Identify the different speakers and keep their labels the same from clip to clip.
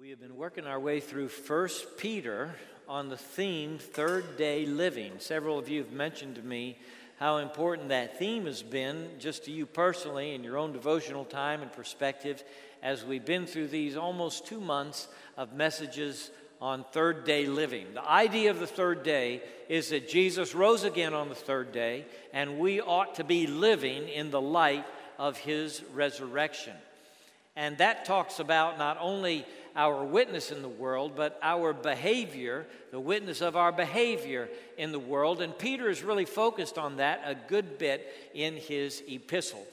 Speaker 1: We have been working our way through 1 Peter on the theme third day living. Several of you have mentioned to me how important that theme has been just to you personally in your own devotional time and perspective as we've been through these almost two months of messages on third day living. The idea of the third day is that Jesus rose again on the third day, and we ought to be living in the light of his resurrection. And that talks about not only our witness in the world, but our behavior, the witness of our behavior in the world. And Peter is really focused on that a good bit in his epistle.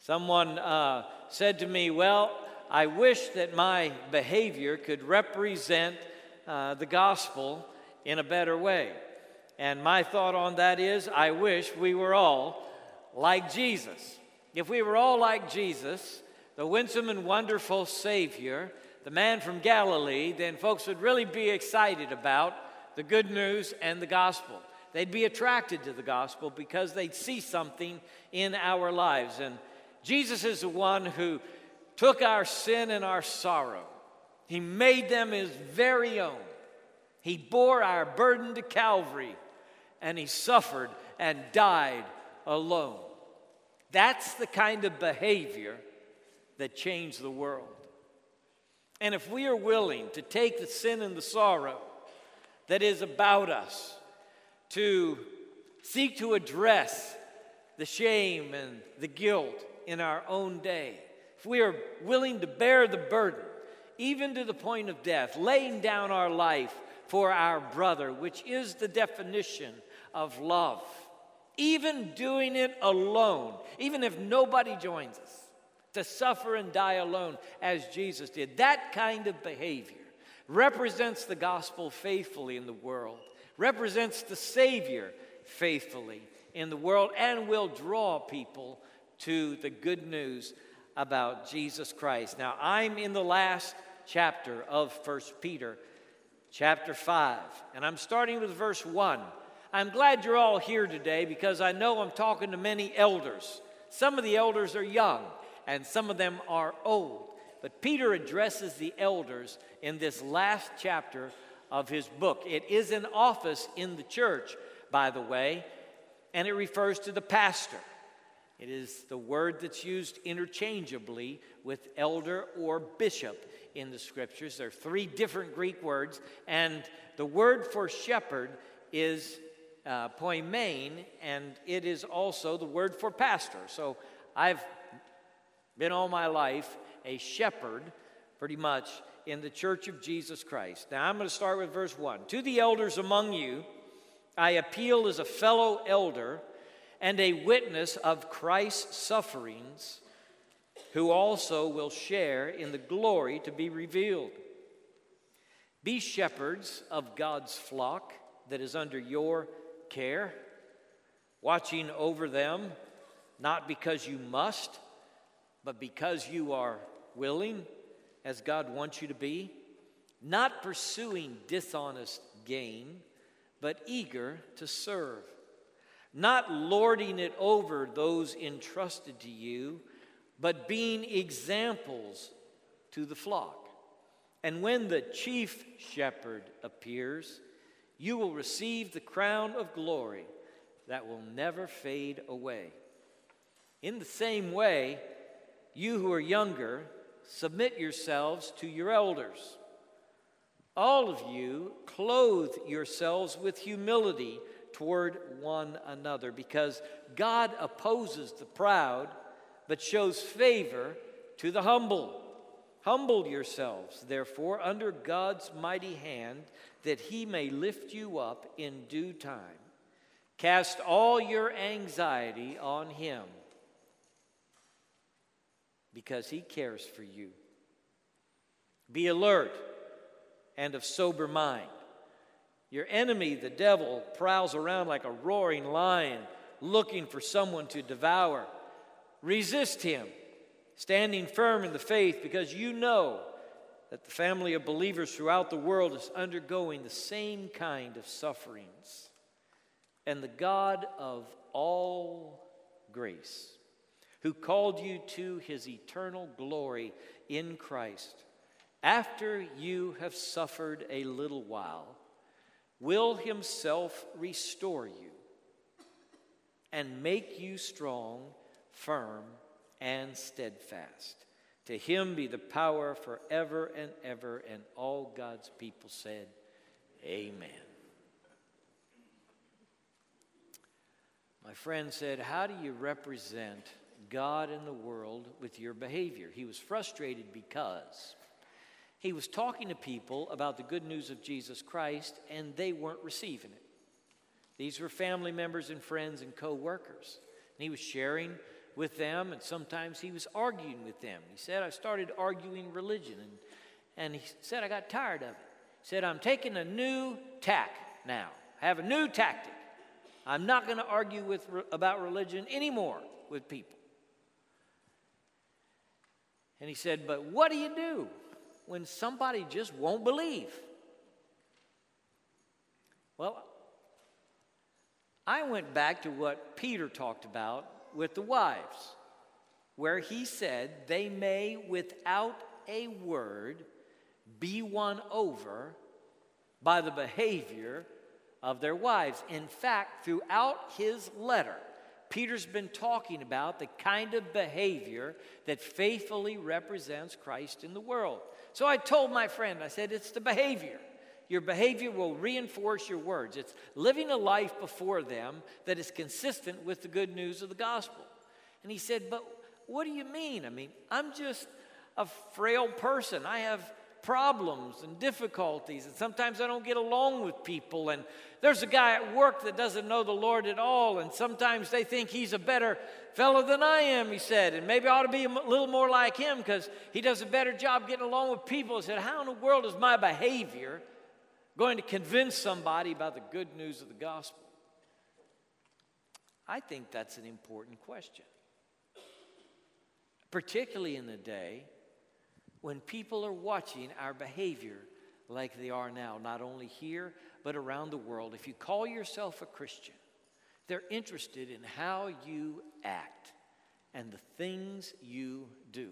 Speaker 1: Someone uh, said to me, Well, I wish that my behavior could represent uh, the gospel in a better way. And my thought on that is, I wish we were all like Jesus. If we were all like Jesus, the winsome and wonderful Savior, the man from Galilee, then folks would really be excited about the good news and the gospel. They'd be attracted to the gospel because they'd see something in our lives. And Jesus is the one who took our sin and our sorrow, He made them His very own. He bore our burden to Calvary, and He suffered and died alone. That's the kind of behavior that changed the world. And if we are willing to take the sin and the sorrow that is about us, to seek to address the shame and the guilt in our own day, if we are willing to bear the burden, even to the point of death, laying down our life for our brother, which is the definition of love, even doing it alone, even if nobody joins us to suffer and die alone as Jesus did. That kind of behavior represents the gospel faithfully in the world, represents the Savior faithfully in the world, and will draw people to the good news about Jesus Christ. Now, I'm in the last chapter of First Peter, chapter 5, and I'm starting with verse 1. I'm glad you're all here today because I know I'm talking to many elders. Some of the elders are young and some of them are old. But Peter addresses the elders in this last chapter of his book. It is an office in the church, by the way, and it refers to the pastor. It is the word that's used interchangeably with elder or bishop in the scriptures. There are three different Greek words, and the word for shepherd is uh, poimen, and it is also the word for pastor. So I've been all my life a shepherd, pretty much, in the church of Jesus Christ. Now I'm going to start with verse 1. To the elders among you, I appeal as a fellow elder and a witness of Christ's sufferings, who also will share in the glory to be revealed. Be shepherds of God's flock that is under your care, watching over them, not because you must but because you are willing, as God wants you to be, not pursuing dishonest gain, but eager to serve, not lording it over those entrusted to you, but being examples to the flock. And when the chief shepherd appears, you will receive the crown of glory that will never fade away. In the same way, you who are younger, submit yourselves to your elders. All of you clothe yourselves with humility toward one another, because God opposes the proud, but shows favor to the humble. Humble yourselves, therefore, under God's mighty hand, that he may lift you up in due time. Cast all your anxiety on him because He cares for you. Be alert and of sober mind. Your enemy, the devil, prowls around like a roaring lion looking for someone to devour. Resist him, standing firm in the faith, because you know that the family of believers throughout the world is undergoing the same kind of sufferings. And the God of all grace who called you to his eternal glory in Christ, after you have suffered a little while, will himself restore you and make you strong, firm, and steadfast. To him be the power forever and ever. And all God's people said, Amen. My friend said, How do you represent God in the world with your behavior? He was frustrated because he was talking to people about the good news of Jesus Christ and they weren't receiving it. These were family members and friends and co workers. And he was sharing with them, and sometimes he was arguing with them. He said, I started arguing religion, and, and he said, I got tired of it. He said, I'm taking a new tack now. I have a new tactic. I'm not going to argue with, about religion anymore with people. And he said, But what do you do when somebody just won't believe? Well, I went back to what Peter talked about with the wives, where he said, They may, without a word, be won over by the behavior of their wives. In fact, throughout his letter, Peter's been talking about the kind of behavior that faithfully represents Christ in the world. So I told my friend, I said, it's the behavior. Your behavior will reinforce your words. It's living a life before them that is consistent with the good news of the gospel. And he said, But what do you mean? I mean, I'm just a frail person. I have problems and difficulties, and sometimes I don't get along with people. And there's a guy at work that doesn't know the Lord at all, and sometimes they think he's a better fellow than I am, he said, and maybe I ought to be a little more like him because he does a better job getting along with people. He said, How in the world is my behavior going to convince somebody about the good news of the gospel? I think that's an important question, particularly in the day when people are watching our behavior like they are now, not only here, but around the world. If you call yourself a Christian, they're interested in how you act and the things you do.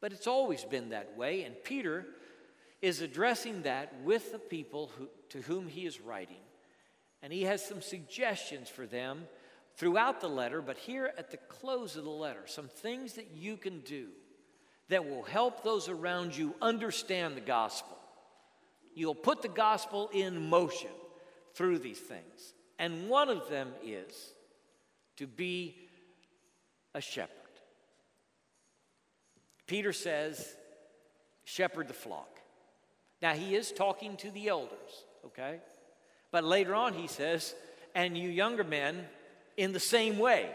Speaker 1: But it's always been that way, and Peter is addressing that with the people who, to whom he is writing. And he has some suggestions for them throughout the letter, but here at the close of the letter, some things that you can do that will help those around you understand the gospel. You'll put the gospel in motion through these things. And one of them is to be a shepherd. Peter says, shepherd the flock. Now, he is talking to the elders, okay? But later on, he says, and you younger men in the same way.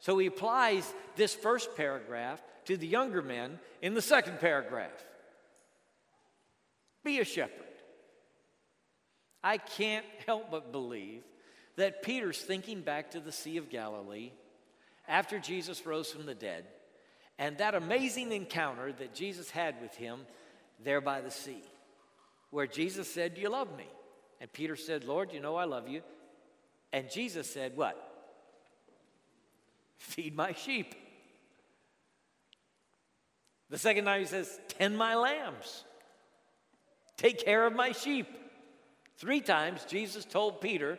Speaker 1: So he applies this first paragraph to the younger men in the second paragraph. Be a shepherd. I can't help but believe that Peter's thinking back to the Sea of Galilee after Jesus rose from the dead and that amazing encounter that Jesus had with him there by the sea, where Jesus said, Do you love me? And Peter said, Lord, you know I love you. And Jesus said, What? Feed my sheep. The second time he says, Tend my lambs, take care of my sheep. Three times Jesus told Peter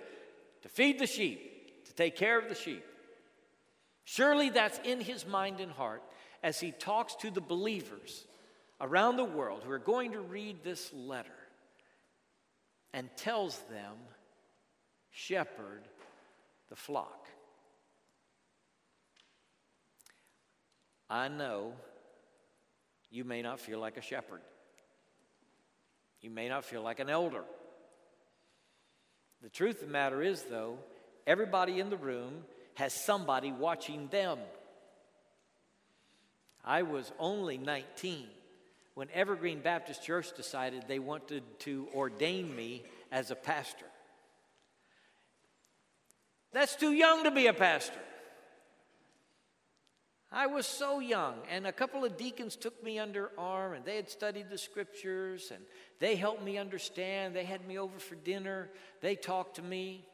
Speaker 1: to feed the sheep, to take care of the sheep. Surely that's in his mind and heart as he talks to the believers around the world who are going to read this letter and tells them, Shepherd the flock. I know you may not feel like a shepherd. You may not feel like an elder. The truth of the matter is, though, everybody in the room has somebody watching them. I was only 19 when Evergreen Baptist Church decided they wanted to ordain me as a pastor. That's too young to be a pastor. I was so young, and a couple of deacons took me under arm, and they had studied the scriptures, and they helped me understand. They had me over for dinner, they talked to me.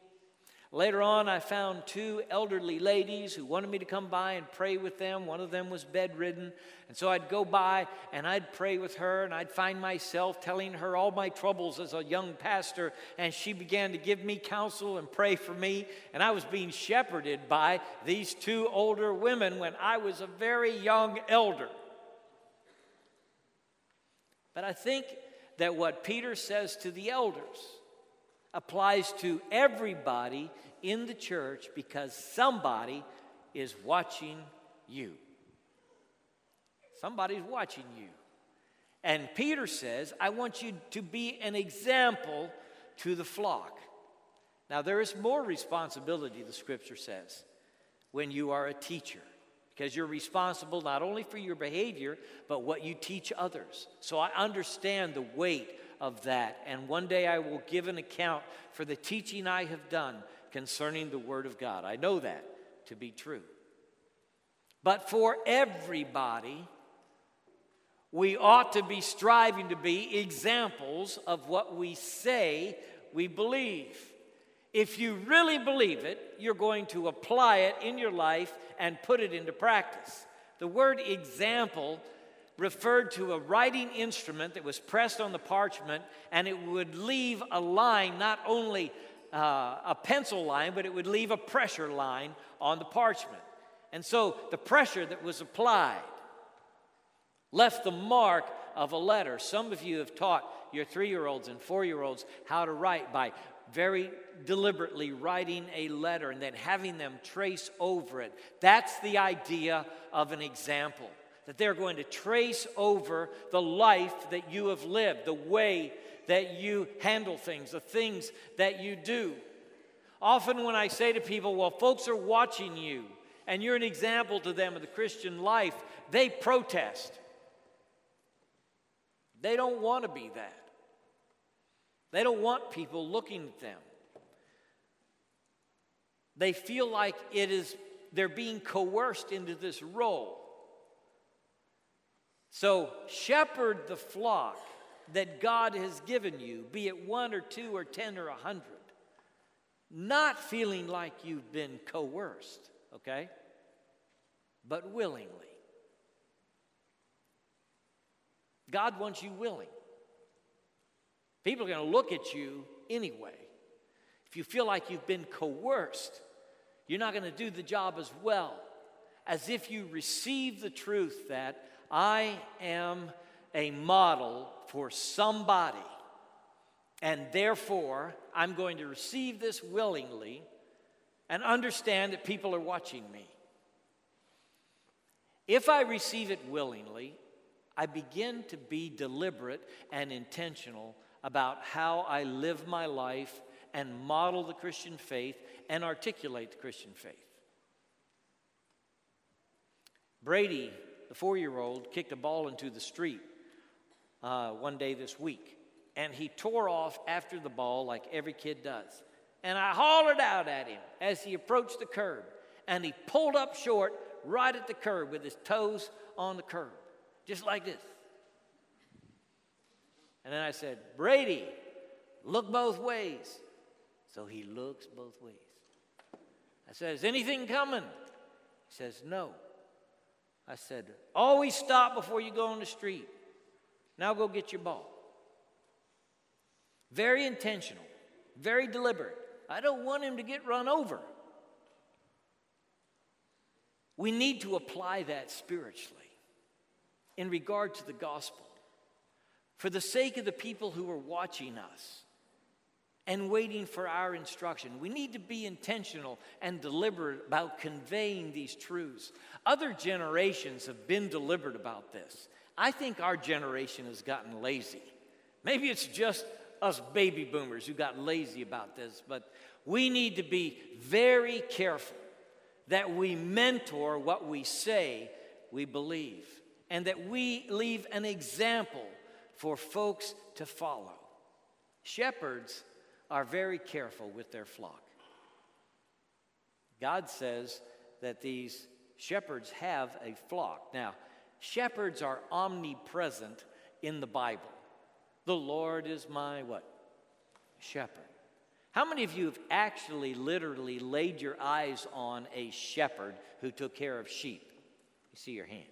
Speaker 1: Later on, I found two elderly ladies who wanted me to come by and pray with them. One of them was bedridden. And so I'd go by and I'd pray with her, and I'd find myself telling her all my troubles as a young pastor. And she began to give me counsel and pray for me. And I was being shepherded by these two older women when I was a very young elder. But I think that what Peter says to the elders, applies to everybody in the church because somebody is watching you. Somebody's watching you. And Peter says, I want you to be an example to the flock. Now, there is more responsibility, the scripture says, when you are a teacher, because you're responsible not only for your behavior, but what you teach others. So I understand the weight of that. And one day I will give an account for the teaching I have done concerning the Word of God. I know that to be true. But for everybody, we ought to be striving to be examples of what we say we believe. If you really believe it, you're going to apply it in your life and put it into practice. The word example referred to a writing instrument that was pressed on the parchment and it would leave a line, not only uh, a pencil line, but it would leave a pressure line on the parchment. And so the pressure that was applied left the mark of a letter. Some of you have taught your three year olds and four year olds how to write by very deliberately writing a letter and then having them trace over it. That's the idea of an example that they're going to trace over the life that you have lived, the way that you handle things, the things that you do. Often, when I say to people, well, folks are watching you and you're an example to them of the Christian life, they protest. They don't want to be that. They don't want people looking at them. They feel like it is they're being coerced into this role. So, shepherd the flock that God has given you, be it one or two or ten or a hundred, not feeling like you've been coerced, okay? But willingly. God wants you willing. People are going to look at you anyway. If you feel like you've been coerced, you're not going to do the job as well as if you receive the truth that I am a model for somebody, and therefore I'm going to receive this willingly and understand that people are watching me. If I receive it willingly, I begin to be deliberate and intentional about how I live my life and model the Christian faith and articulate the Christian faith. Brady the four year old, kicked a ball into the street uh, one day this week. And he tore off after the ball like every kid does. And I hollered out at him as he approached the curb. And he pulled up short right at the curb with his toes on the curb, just like this. And then I said, Brady, look both ways. So he looks both ways. I said, Is anything coming? He says, No. I said, always stop before you go on the street. Now go get your ball. Very intentional, very deliberate. I don't want him to get run over. We need to apply that spiritually in regard to the gospel for the sake of the people who are watching us and waiting for our instruction. We need to be intentional and deliberate about conveying these truths. Other generations have been deliberate about this. I think our generation has gotten lazy. Maybe it's just us baby boomers who got lazy about this, but we need to be very careful that we mentor what we say we believe and that we leave an example for folks to follow. Shepherds are very careful with their flock. God says that these shepherds have a flock. Now, shepherds are omnipresent in the Bible. The Lord is my what? Shepherd. How many of you have actually literally laid your eyes on a shepherd who took care of sheep? You see your hands.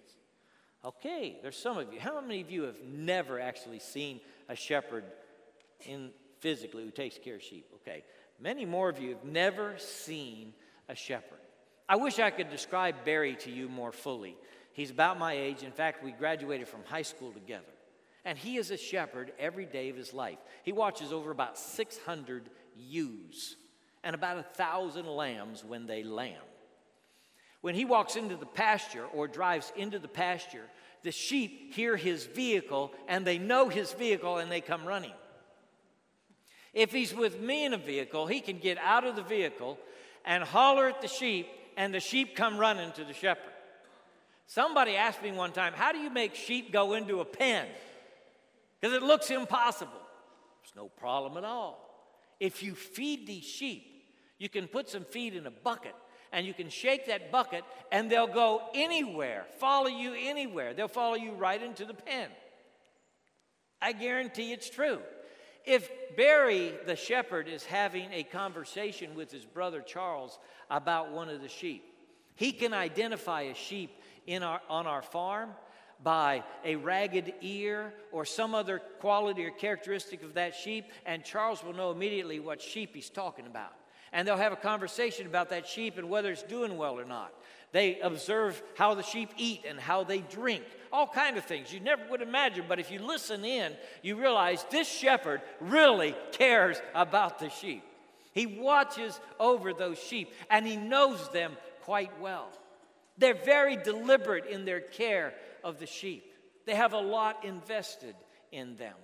Speaker 1: Okay, there's some of you. How many of you have never actually seen a shepherd in physically who takes care of sheep? Okay. Many more of you have never seen a shepherd. I wish I could describe Barry to you more fully. He's about my age. In fact, we graduated from high school together. And he is a shepherd every day of his life. He watches over about 600 ewes and about a thousand lambs when they lamb. When he walks into the pasture or drives into the pasture, the sheep hear his vehicle and they know his vehicle and they come running. If he's with me in a vehicle, he can get out of the vehicle and holler at the sheep, and the sheep come running to the shepherd. Somebody asked me one time, How do you make sheep go into a pen? Because it looks impossible. There's no problem at all. If you feed these sheep, you can put some feed in a bucket and you can shake that bucket and they'll go anywhere, follow you anywhere. They'll follow you right into the pen. I guarantee it's true. If Barry, the shepherd, is having a conversation with his brother Charles about one of the sheep, he can identify a sheep in our, on our farm by a ragged ear or some other quality or characteristic of that sheep, and Charles will know immediately what sheep he's talking about. And they'll have a conversation about that sheep and whether it's doing well or not. They observe how the sheep eat and how they drink, all kind of things you never would imagine. But if you listen in, you realize this shepherd really cares about the sheep. He watches over those sheep and he knows them quite well. They're very deliberate in their care of the sheep, they have a lot invested in them.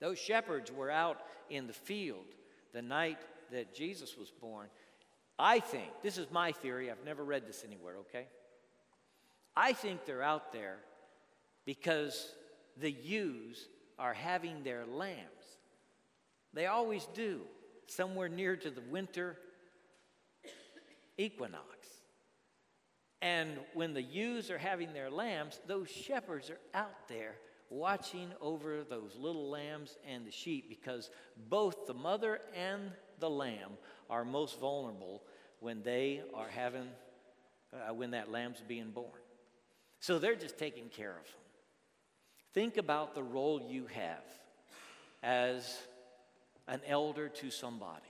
Speaker 1: Those shepherds were out in the field the night that Jesus was born. I think, this is my theory, I've never read this anywhere, okay? I think they're out there because the ewes are having their lambs. They always do, somewhere near to the winter equinox. And when the ewes are having their lambs, those shepherds are out there watching over those little lambs and the sheep because both the mother and the lamb are most vulnerable when they are having, uh, when that lamb's being born. So they're just taking care of them. Think about the role you have as an elder to somebody,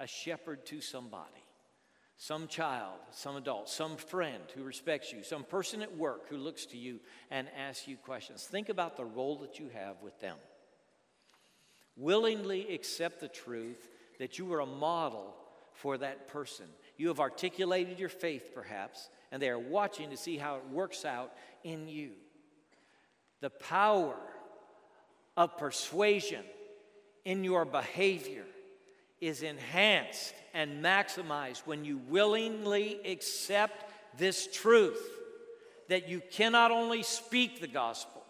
Speaker 1: a shepherd to somebody some child, some adult, some friend who respects you, some person at work who looks to you and asks you questions. Think about the role that you have with them. Willingly accept the truth that you are a model for that person. You have articulated your faith, perhaps, and they are watching to see how it works out in you. The power of persuasion in your behavior is enhanced and maximized when you willingly accept this truth that you cannot only speak the gospel,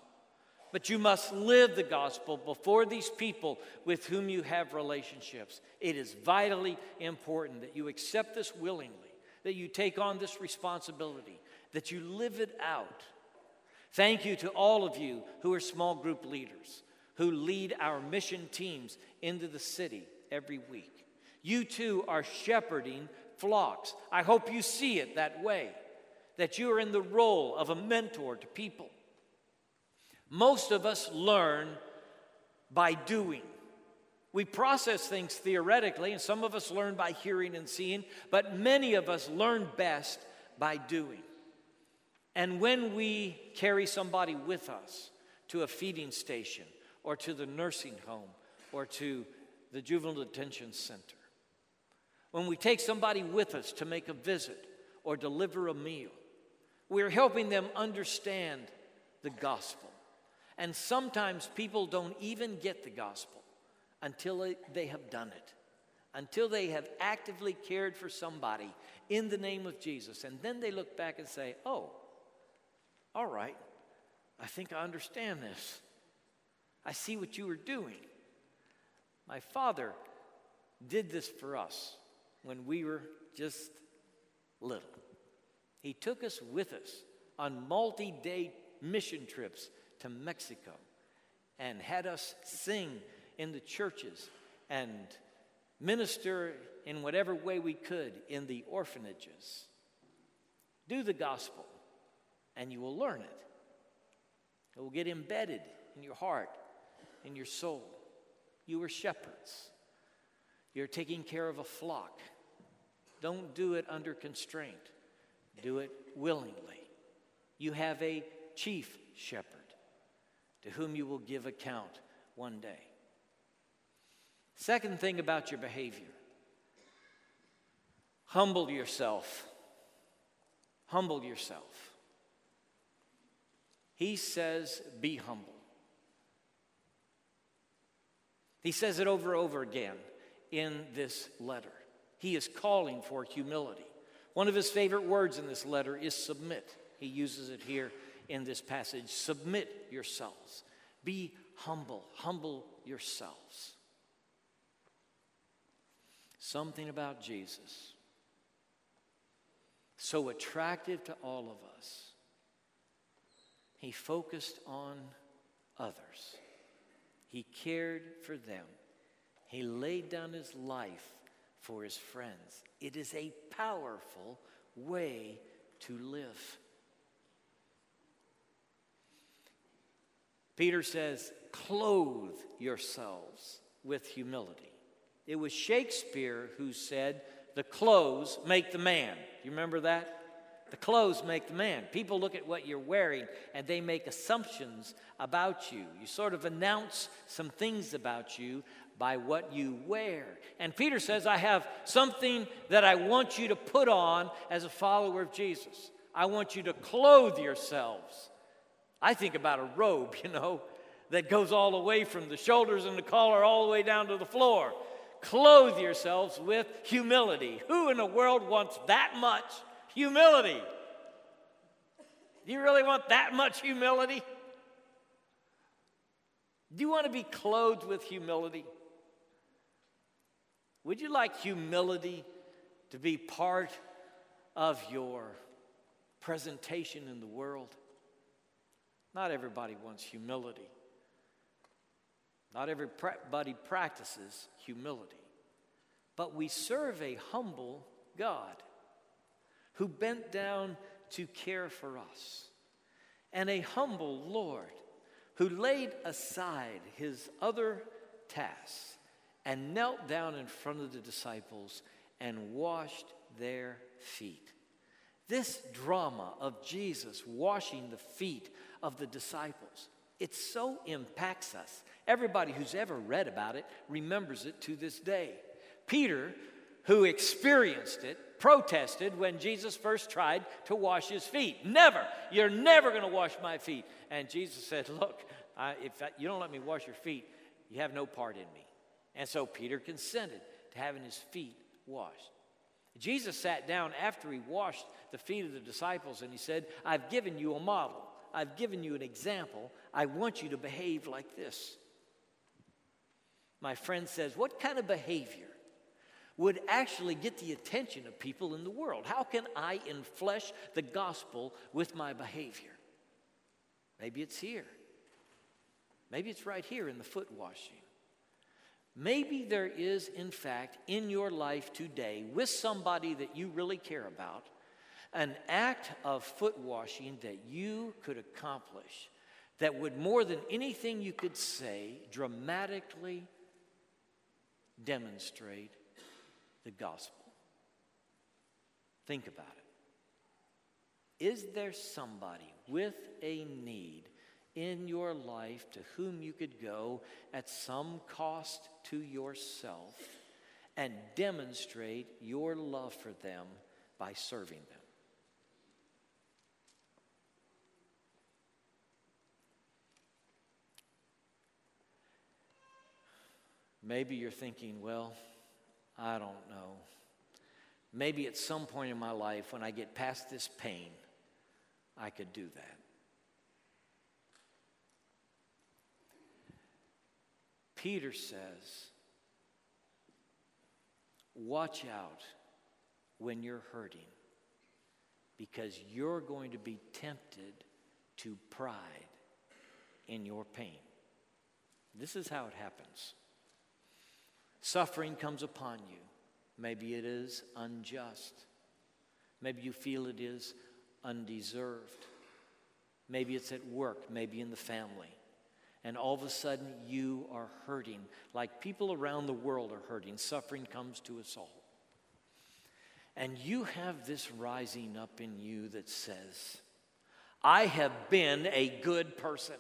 Speaker 1: but you must live the gospel before these people with whom you have relationships. It is vitally important that you accept this willingly, that you take on this responsibility, that you live it out. Thank you to all of you who are small group leaders, who lead our mission teams into the city every week. You too are shepherding flocks. I hope you see it that way, that you are in the role of a mentor to people. Most of us learn by doing. We process things theoretically, and some of us learn by hearing and seeing, but many of us learn best by doing. And when we carry somebody with us to a feeding station or to the nursing home or to the juvenile detention center. When we take somebody with us to make a visit or deliver a meal, we're helping them understand the gospel. And sometimes people don't even get the gospel until they have done it, until they have actively cared for somebody in the name of Jesus. And then they look back and say, oh, all right, I think I understand this. I see what you were doing. My father did this for us when we were just little. He took us with us on multi day mission trips to Mexico and had us sing in the churches and minister in whatever way we could in the orphanages. Do the gospel, and you will learn it. It will get embedded in your heart, in your soul. You are shepherds. You're taking care of a flock. Don't do it under constraint, do it willingly. You have a chief shepherd to whom you will give account one day. Second thing about your behavior humble yourself. Humble yourself. He says, be humble. He says it over and over again in this letter. He is calling for humility. One of his favorite words in this letter is submit. He uses it here in this passage. Submit yourselves. Be humble. Humble yourselves. Something about Jesus, so attractive to all of us. He focused on others, he cared for them, he laid down his life for his friends. It is a powerful way to live. Peter says, clothe yourselves with humility. It was Shakespeare who said, the clothes make the man. You remember that? The clothes make the man. People look at what you're wearing and they make assumptions about you. You sort of announce some things about you by what you wear. And Peter says, I have something that I want you to put on as a follower of Jesus. I want you to clothe yourselves. I think about a robe, you know, that goes all the way from the shoulders and the collar all the way down to the floor. Clothe yourselves with humility. Who in the world wants that much humility? Do you really want that much humility? Do you want to be clothed with humility? Would you like humility to be part of your presentation in the world? Not everybody wants humility. Not everybody practices humility. But we serve a humble God who bent down to care for us, and a humble Lord who laid aside his other tasks and knelt down in front of the disciples and washed their feet. This drama of Jesus washing the feet of the disciples, it so impacts us. Everybody who's ever read about it remembers it to this day. Peter, who experienced it, protested when Jesus first tried to wash his feet. Never, you're never going to wash my feet. And Jesus said, Look, I, if I, you don't let me wash your feet, you have no part in me. And so Peter consented to having his feet washed. Jesus sat down after he washed the feet of the disciples and he said, I've given you a model. I've given you an example. I want you to behave like this. My friend says, What kind of behavior would actually get the attention of people in the world? How can I inflesh the gospel with my behavior? Maybe it's here. Maybe it's right here in the foot washing. Maybe there is, in fact, in your life today, with somebody that you really care about, an act of foot washing that you could accomplish that would, more than anything you could say, dramatically demonstrate the gospel. Think about it. Is there somebody with a need in your life to whom you could go at some cost to yourself and demonstrate your love for them by serving them. Maybe you're thinking, well, I don't know. Maybe at some point in my life, when I get past this pain, I could do that. Peter says, Watch out when you're hurting because you're going to be tempted to pride in your pain. This is how it happens. Suffering comes upon you. Maybe it is unjust. Maybe you feel it is undeserved. Maybe it's at work, maybe in the family. And all of a sudden, you are hurting like people around the world are hurting. Suffering comes to us all. And you have this rising up in you that says, I have been a good person.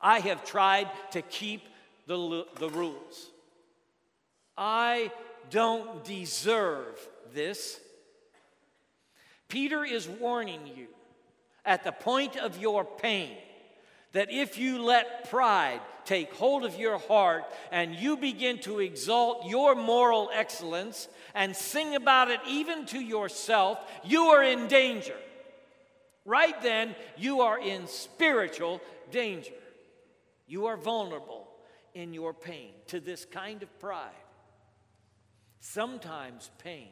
Speaker 1: I have tried to keep the, the rules. I don't deserve this. Peter is warning you at the point of your pain that if you let pride take hold of your heart and you begin to exalt your moral excellence and sing about it even to yourself, you are in danger. Right then, you are in spiritual danger. You are vulnerable in your pain to this kind of pride. Sometimes pain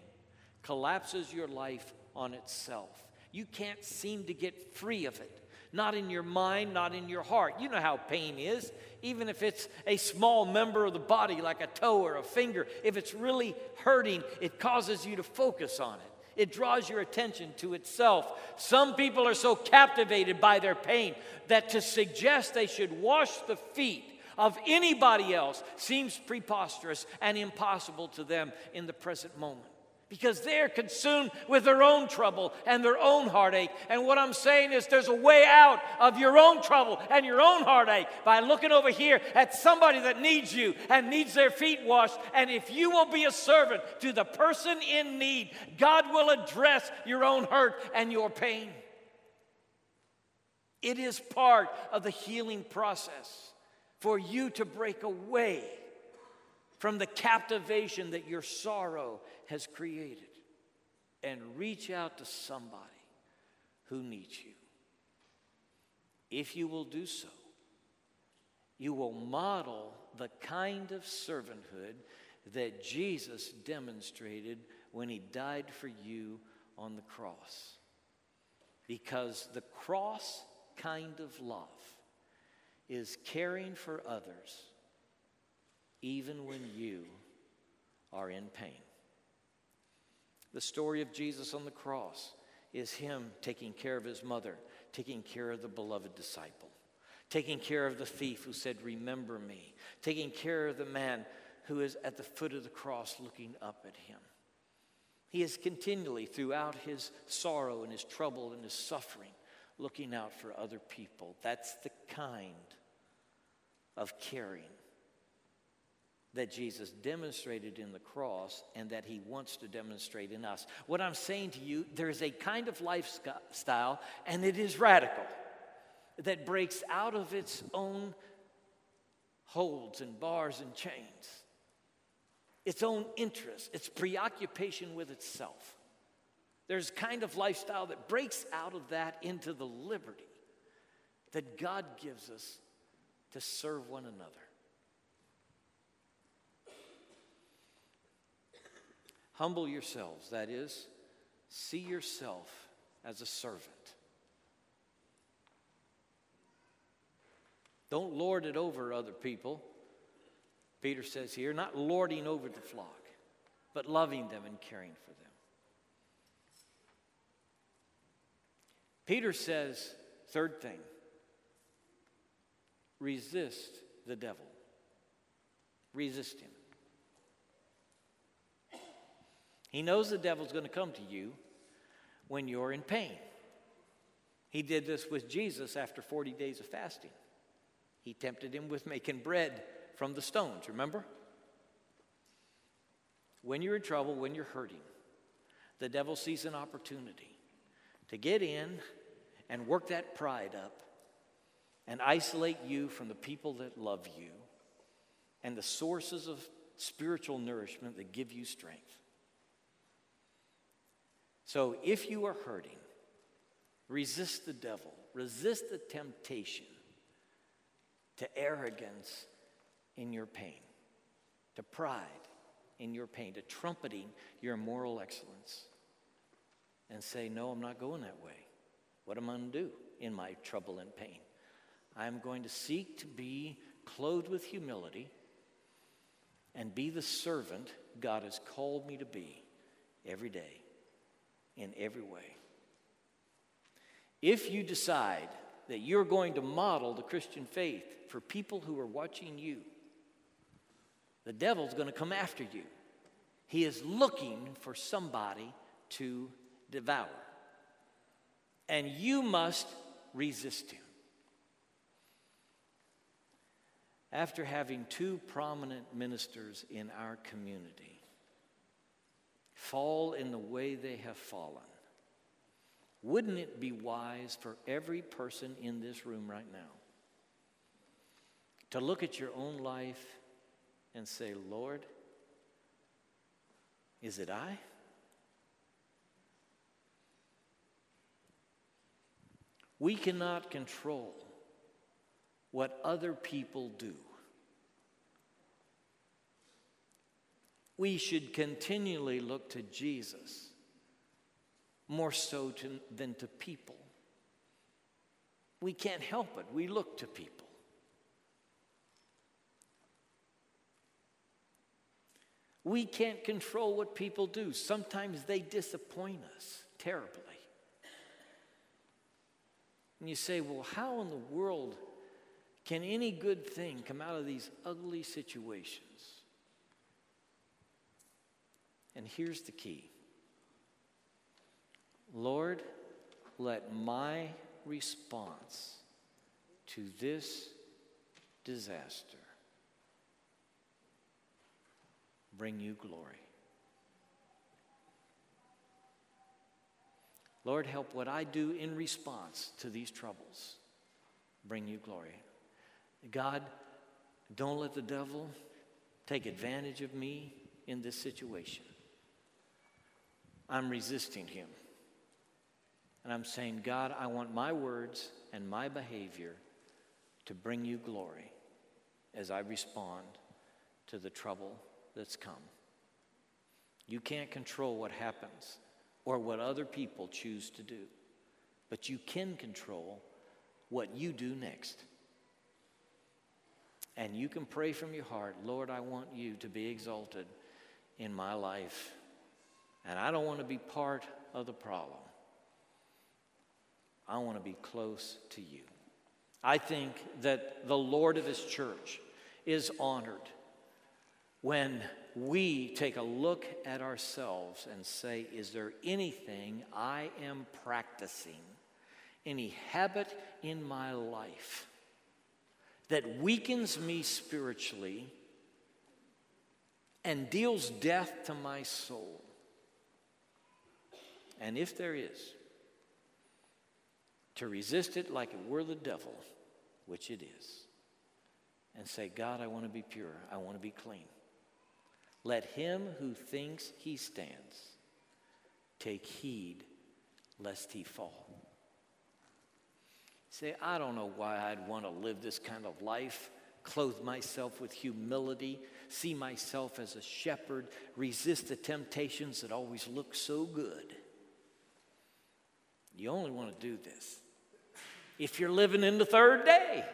Speaker 1: collapses your life on itself. You can't seem to get free of it. Not in your mind, not in your heart. You know how pain is, even if it's a small member of the body, like a toe or a finger. If it's really hurting, it causes you to focus on it. It draws your attention to itself. Some people are so captivated by their pain that to suggest they should wash the feet of anybody else seems preposterous and impossible to them in the present moment because they're consumed with their own trouble and their own heartache. And what I'm saying is, there's a way out of your own trouble and your own heartache by looking over here at somebody that needs you and needs their feet washed. And if you will be a servant to the person in need, God will address your own hurt and your pain. It is part of the healing process for you to break away from the captivation that your sorrow has created and reach out to somebody who needs you. If you will do so, you will model the kind of servanthood that Jesus demonstrated when he died for you on the cross. Because the cross kind of love is caring for others even when you are in pain. The story of Jesus on the cross is him taking care of his mother, taking care of the beloved disciple, taking care of the thief who said, Remember me, taking care of the man who is at the foot of the cross looking up at him. He is continually, throughout his sorrow and his trouble and his suffering, looking out for other people. That's the kind of caring that Jesus demonstrated in the cross and that he wants to demonstrate in us. What I'm saying to you, there's a kind of lifestyle, and it is radical, that breaks out of its own holds and bars and chains, its own interests, its preoccupation with itself. There's kind of lifestyle that breaks out of that into the liberty that God gives us to serve one another. Humble yourselves, that is, see yourself as a servant. Don't lord it over other people. Peter says here, not lording over the flock, but loving them and caring for them. Peter says, third thing, resist the devil. Resist him. He knows the devil's going to come to you when you're in pain. He did this with Jesus after 40 days of fasting. He tempted him with making bread from the stones, remember? When you're in trouble, when you're hurting, the devil sees an opportunity to get in and work that pride up and isolate you from the people that love you and the sources of spiritual nourishment that give you strength. So if you are hurting, resist the devil, resist the temptation to arrogance in your pain, to pride in your pain, to trumpeting your moral excellence, and say, No, I'm not going that way. What am I going to do in my trouble and pain? I'm going to seek to be clothed with humility and be the servant God has called me to be every day, in every way. If you decide that you're going to model the Christian faith for people who are watching you, the devil's going to come after you. He is looking for somebody to devour. And you must resist him. After having two prominent ministers in our community fall in the way they have fallen, wouldn't it be wise for every person in this room right now to look at your own life and say, Lord, is it I? We cannot control what other people do. We should continually look to Jesus more so to, than to people. We can't help it. We look to people. We can't control what people do. Sometimes they disappoint us terribly. And you say, well, how in the world can any good thing come out of these ugly situations? And here's the key Lord, let my response to this disaster bring you glory. Lord, help what I do in response to these troubles bring you glory. God, don't let the devil take advantage of me in this situation. I'm resisting him. And I'm saying, God, I want my words and my behavior to bring you glory as I respond to the trouble that's come. You can't control what happens or what other people choose to do, but you can control what you do next. And you can pray from your heart, Lord, I want you to be exalted in my life. And I don't want to be part of the problem. I want to be close to you. I think that the Lord of His church is honored when we take a look at ourselves and say, Is there anything I am practicing, any habit in my life that weakens me spiritually and deals death to my soul? And if there is, to resist it like it were the devil, which it is, and say, God, I want to be pure, I want to be clean. Let him who thinks he stands take heed lest he fall. Say, I don't know why I'd want to live this kind of life, clothe myself with humility, see myself as a shepherd, resist the temptations that always look so good. You only want to do this if you're living in the third day.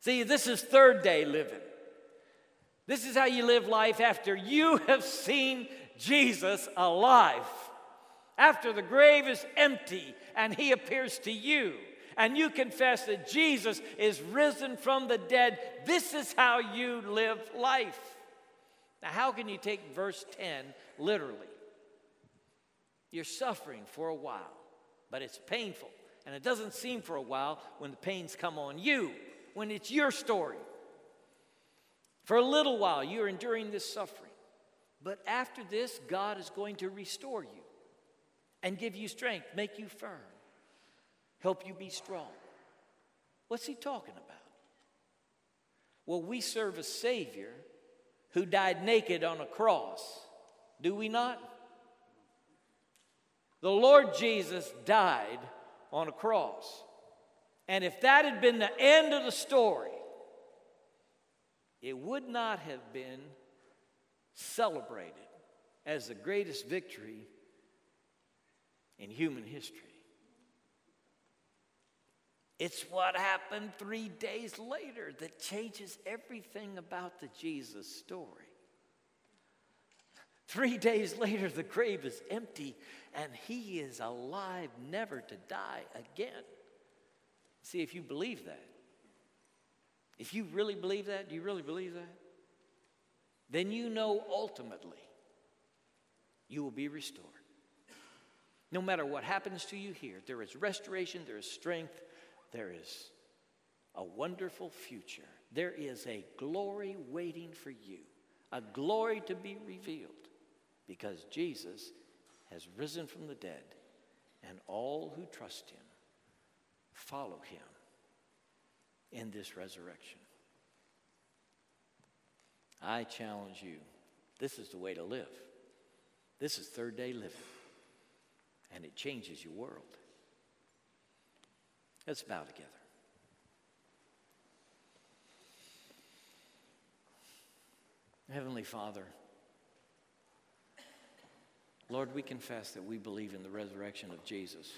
Speaker 1: See, this is third day living. This is how you live life after you have seen Jesus alive. After the grave is empty and he appears to you, and you confess that Jesus is risen from the dead, this is how you live life. Now, how can you take verse 10 literally? You're suffering for a while, but it's painful. And it doesn't seem for a while when the pains come on you, when it's your story. For a little while, you're enduring this suffering. But after this, God is going to restore you and give you strength, make you firm, help you be strong. What's he talking about? Well, we serve a Savior who died naked on a cross, do we not? The Lord Jesus died on a cross. And if that had been the end of the story, it would not have been celebrated as the greatest victory in human history. It's what happened three days later that changes everything about the Jesus story. Three days later, the grave is empty and he is alive, never to die again. See, if you believe that, if you really believe that, do you really believe that? Then you know ultimately you will be restored. No matter what happens to you here, there is restoration, there is strength, there is a wonderful future. There is a glory waiting for you, a glory to be revealed because Jesus has risen from the dead, and all who trust him follow him in this resurrection. I challenge you this is the way to live. This is third day living, and it changes your world. Let's bow together. Heavenly Father, Lord, we confess that we believe in the resurrection of Jesus.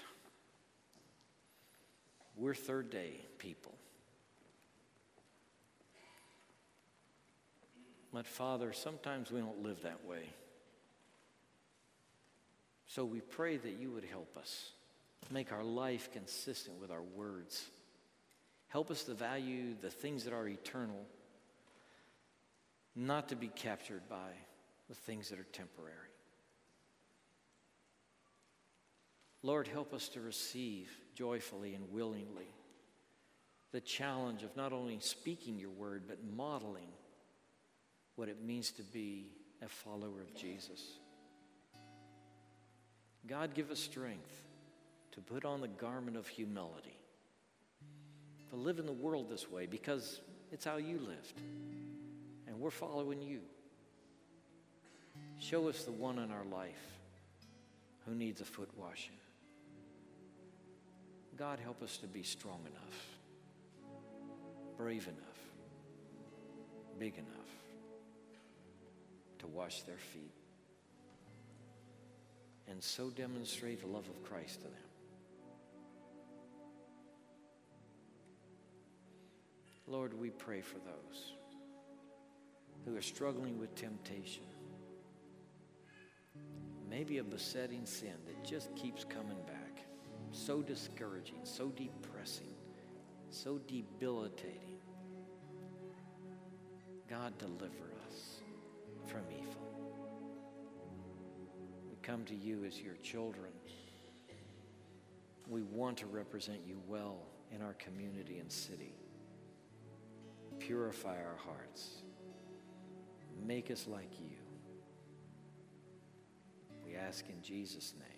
Speaker 1: We're third day people. But Father, sometimes we don't live that way. So we pray that you would help us, make our life consistent with our words. Help us to value the things that are eternal, not to be captured by the things that are temporary. Lord, help us to receive joyfully and willingly the challenge of not only speaking your word, but modeling what it means to be a follower of Jesus. God, give us strength to put on the garment of humility, to live in the world this way because it's how you lived, and we're following you. Show us the one in our life who needs a foot washing. God, help us to be strong enough, brave enough, big enough to wash their feet and so demonstrate the love of Christ to them. Lord, we pray for those who are struggling with temptation. Maybe a besetting sin that just keeps coming back so discouraging, so depressing, so debilitating. God, deliver from evil. We come to you as your children. We want to represent you well in our community and city. Purify our hearts. Make us like you. We ask in Jesus' name.